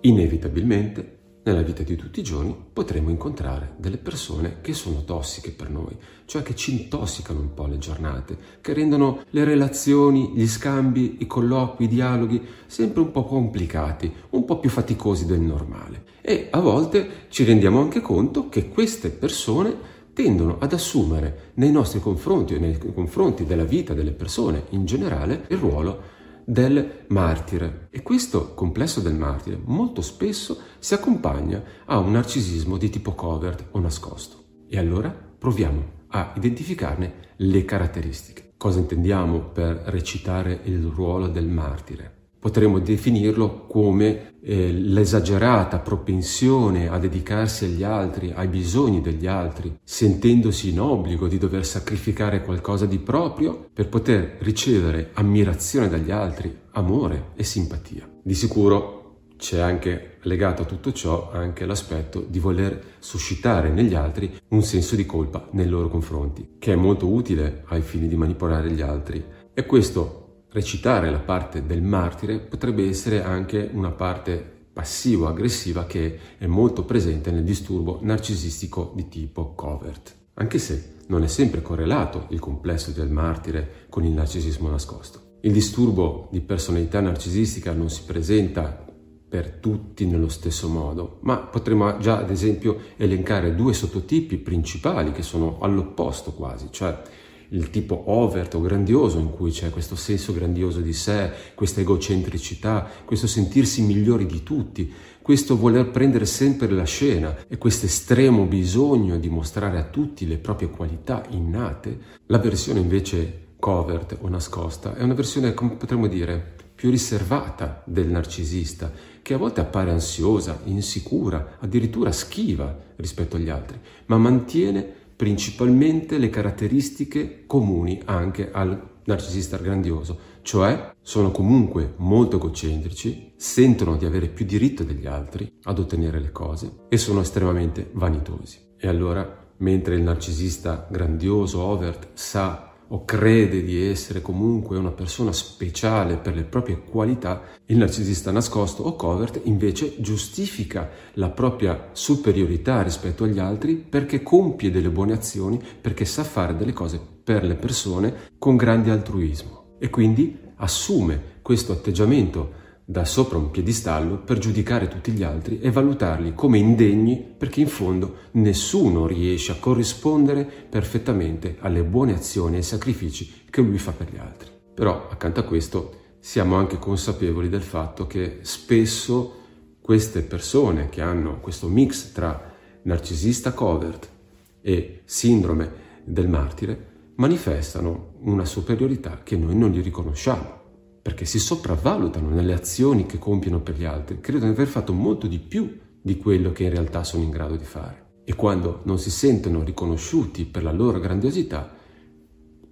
Inevitabilmente nella vita di tutti i giorni potremo incontrare delle persone che sono tossiche per noi, cioè che ci intossicano un po' le giornate, che rendono le relazioni, gli scambi, i colloqui, i dialoghi sempre un po' complicati, un po' più faticosi del normale. E a volte ci rendiamo anche conto che queste persone tendono ad assumere nei nostri confronti e nei confronti della vita delle persone in generale il ruolo del martire. E questo complesso del martire molto spesso si accompagna a un narcisismo di tipo covert o nascosto. E allora proviamo a identificarne le caratteristiche. Cosa intendiamo per recitare il ruolo del martire? Potremmo definirlo come eh, l'esagerata propensione a dedicarsi agli altri, ai bisogni degli altri, sentendosi in obbligo di dover sacrificare qualcosa di proprio per poter ricevere ammirazione dagli altri, amore e simpatia. Di sicuro c'è anche legato a tutto ciò anche l'aspetto di voler suscitare negli altri un senso di colpa nei loro confronti, che è molto utile ai fini di manipolare gli altri. E questo recitare la parte del martire potrebbe essere anche una parte passivo-aggressiva che è molto presente nel disturbo narcisistico di tipo covert, anche se non è sempre correlato il complesso del martire con il narcisismo nascosto. Il disturbo di personalità narcisistica non si presenta per tutti nello stesso modo, ma potremmo già ad esempio elencare due sottotipi principali che sono all'opposto quasi, cioè il tipo overt o grandioso in cui c'è questo senso grandioso di sé, questa egocentricità, questo sentirsi migliori di tutti, questo voler prendere sempre la scena e questo estremo bisogno di mostrare a tutti le proprie qualità innate, la versione invece covert o nascosta è una versione, come potremmo dire, più riservata del narcisista, che a volte appare ansiosa, insicura, addirittura schiva rispetto agli altri, ma mantiene principalmente le caratteristiche comuni anche al narcisista grandioso, cioè sono comunque molto egocentrici, sentono di avere più diritto degli altri ad ottenere le cose e sono estremamente vanitosi. E allora, mentre il narcisista grandioso, overt, sa o crede di essere comunque una persona speciale per le proprie qualità, il narcisista nascosto o covert invece giustifica la propria superiorità rispetto agli altri perché compie delle buone azioni, perché sa fare delle cose per le persone con grande altruismo. E quindi assume questo atteggiamento da sopra un piedistallo per giudicare tutti gli altri e valutarli come indegni perché in fondo nessuno riesce a corrispondere perfettamente alle buone azioni e sacrifici che lui fa per gli altri. Però accanto a questo siamo anche consapevoli del fatto che spesso queste persone che hanno questo mix tra narcisista covert e sindrome del martire manifestano una superiorità che noi non gli riconosciamo perché si sopravvalutano nelle azioni che compiono per gli altri, credono di aver fatto molto di più di quello che in realtà sono in grado di fare. E quando non si sentono riconosciuti per la loro grandiosità,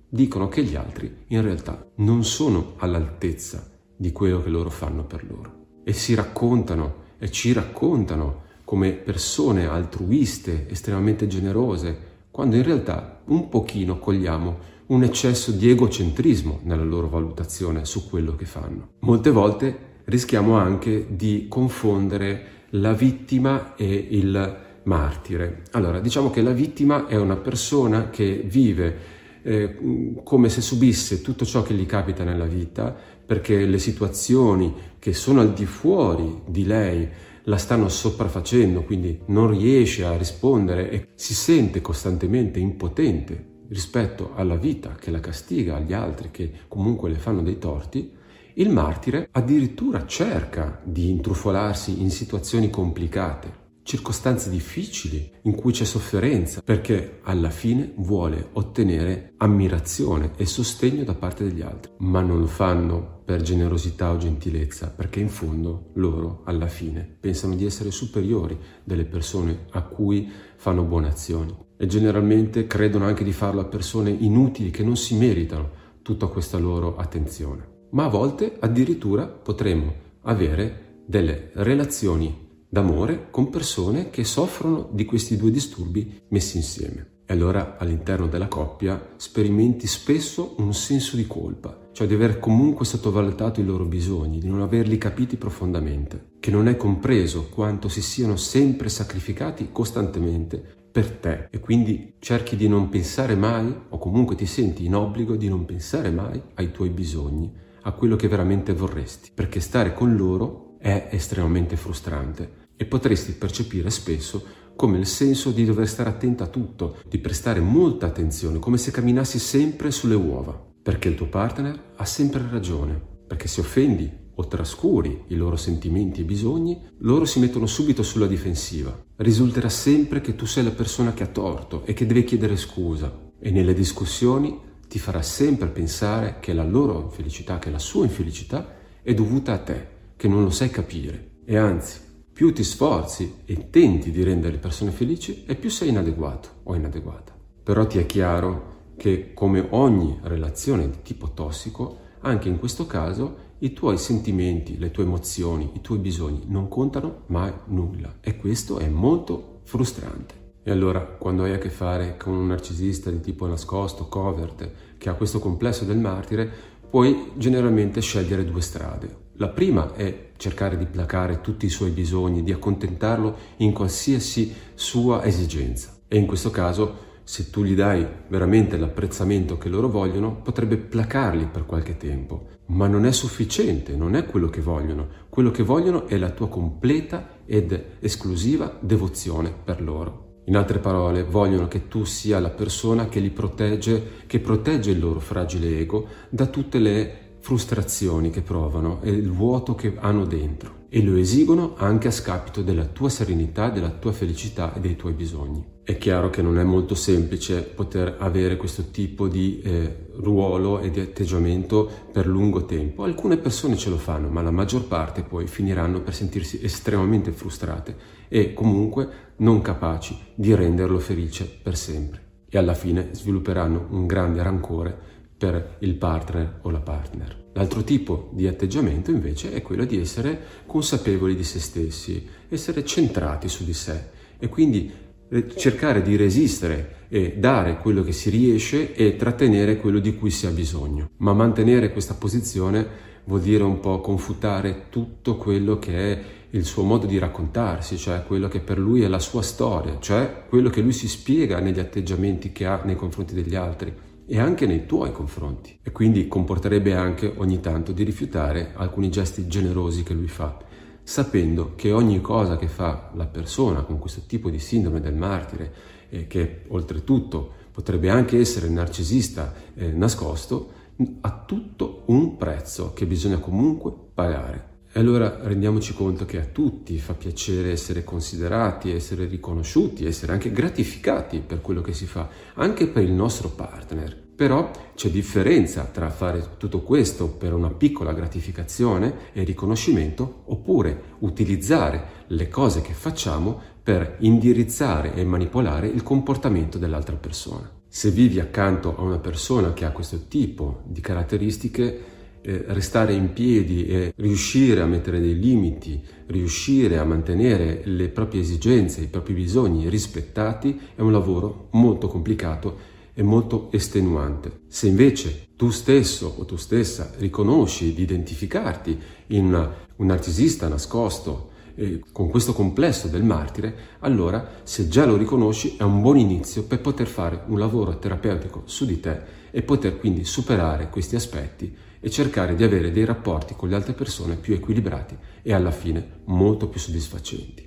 dicono che gli altri in realtà non sono all'altezza di quello che loro fanno per loro. E si raccontano e ci raccontano come persone altruiste, estremamente generose, quando in realtà un pochino cogliamo un eccesso di egocentrismo nella loro valutazione su quello che fanno. Molte volte rischiamo anche di confondere la vittima e il martire. Allora, diciamo che la vittima è una persona che vive eh, come se subisse tutto ciò che gli capita nella vita, perché le situazioni che sono al di fuori di lei la stanno sopraffacendo, quindi non riesce a rispondere e si sente costantemente impotente rispetto alla vita che la castiga, agli altri che comunque le fanno dei torti, il martire addirittura cerca di intrufolarsi in situazioni complicate, circostanze difficili in cui c'è sofferenza, perché alla fine vuole ottenere ammirazione e sostegno da parte degli altri, ma non lo fanno per generosità o gentilezza, perché in fondo loro alla fine pensano di essere superiori delle persone a cui fanno buone azioni e generalmente credono anche di farlo a persone inutili che non si meritano tutta questa loro attenzione. Ma a volte addirittura potremmo avere delle relazioni d'amore con persone che soffrono di questi due disturbi messi insieme. E allora all'interno della coppia sperimenti spesso un senso di colpa, cioè di aver comunque sottovalutato i loro bisogni, di non averli capiti profondamente, che non è compreso quanto si siano sempre sacrificati costantemente per te. E quindi cerchi di non pensare mai o comunque ti senti in obbligo di non pensare mai ai tuoi bisogni, a quello che veramente vorresti, perché stare con loro è estremamente frustrante e potresti percepire spesso come il senso di dover stare attento a tutto, di prestare molta attenzione, come se camminassi sempre sulle uova, perché il tuo partner ha sempre ragione, perché se offendi o trascuri i loro sentimenti e bisogni, loro si mettono subito sulla difensiva. Risulterà sempre che tu sei la persona che ha torto e che deve chiedere scusa e nelle discussioni ti farà sempre pensare che la loro infelicità, che la sua infelicità è dovuta a te, che non lo sai capire e anzi più ti sforzi e tenti di rendere le persone felici e più sei inadeguato o inadeguata. Però ti è chiaro che come ogni relazione di tipo tossico, anche in questo caso i tuoi sentimenti, le tue emozioni, i tuoi bisogni non contano mai nulla e questo è molto frustrante. E allora, quando hai a che fare con un narcisista di tipo nascosto, covert, che ha questo complesso del martire, puoi generalmente scegliere due strade. La prima è cercare di placare tutti i suoi bisogni, di accontentarlo in qualsiasi sua esigenza. E in questo caso, se tu gli dai veramente l'apprezzamento che loro vogliono, potrebbe placarli per qualche tempo. Ma non è sufficiente, non è quello che vogliono. Quello che vogliono è la tua completa ed esclusiva devozione per loro. In altre parole, vogliono che tu sia la persona che li protegge, che protegge il loro fragile ego da tutte le frustrazioni che provano e il vuoto che hanno dentro e lo esigono anche a scapito della tua serenità, della tua felicità e dei tuoi bisogni. È chiaro che non è molto semplice poter avere questo tipo di eh, ruolo e di atteggiamento per lungo tempo. Alcune persone ce lo fanno, ma la maggior parte poi finiranno per sentirsi estremamente frustrate e comunque non capaci di renderlo felice per sempre. E alla fine svilupperanno un grande rancore per il partner o la partner. L'altro tipo di atteggiamento invece è quello di essere consapevoli di se stessi, essere centrati su di sé e quindi cercare di resistere e dare quello che si riesce e trattenere quello di cui si ha bisogno. Ma mantenere questa posizione vuol dire un po' confutare tutto quello che è il suo modo di raccontarsi, cioè quello che per lui è la sua storia, cioè quello che lui si spiega negli atteggiamenti che ha nei confronti degli altri e anche nei tuoi confronti e quindi comporterebbe anche ogni tanto di rifiutare alcuni gesti generosi che lui fa, sapendo che ogni cosa che fa la persona con questo tipo di sindrome del martire e che oltretutto potrebbe anche essere narcisista eh, nascosto, ha tutto un prezzo che bisogna comunque pagare. E allora rendiamoci conto che a tutti fa piacere essere considerati, essere riconosciuti, essere anche gratificati per quello che si fa, anche per il nostro partner. Però c'è differenza tra fare tutto questo per una piccola gratificazione e riconoscimento oppure utilizzare le cose che facciamo per indirizzare e manipolare il comportamento dell'altra persona. Se vivi accanto a una persona che ha questo tipo di caratteristiche, eh, restare in piedi e riuscire a mettere dei limiti, riuscire a mantenere le proprie esigenze, i propri bisogni rispettati, è un lavoro molto complicato e molto estenuante. Se invece tu stesso o tu stessa riconosci di identificarti in una, un narcisista nascosto, eh, con questo complesso del martire, allora se già lo riconosci è un buon inizio per poter fare un lavoro terapeutico su di te e poter quindi superare questi aspetti e cercare di avere dei rapporti con le altre persone più equilibrati e alla fine molto più soddisfacenti.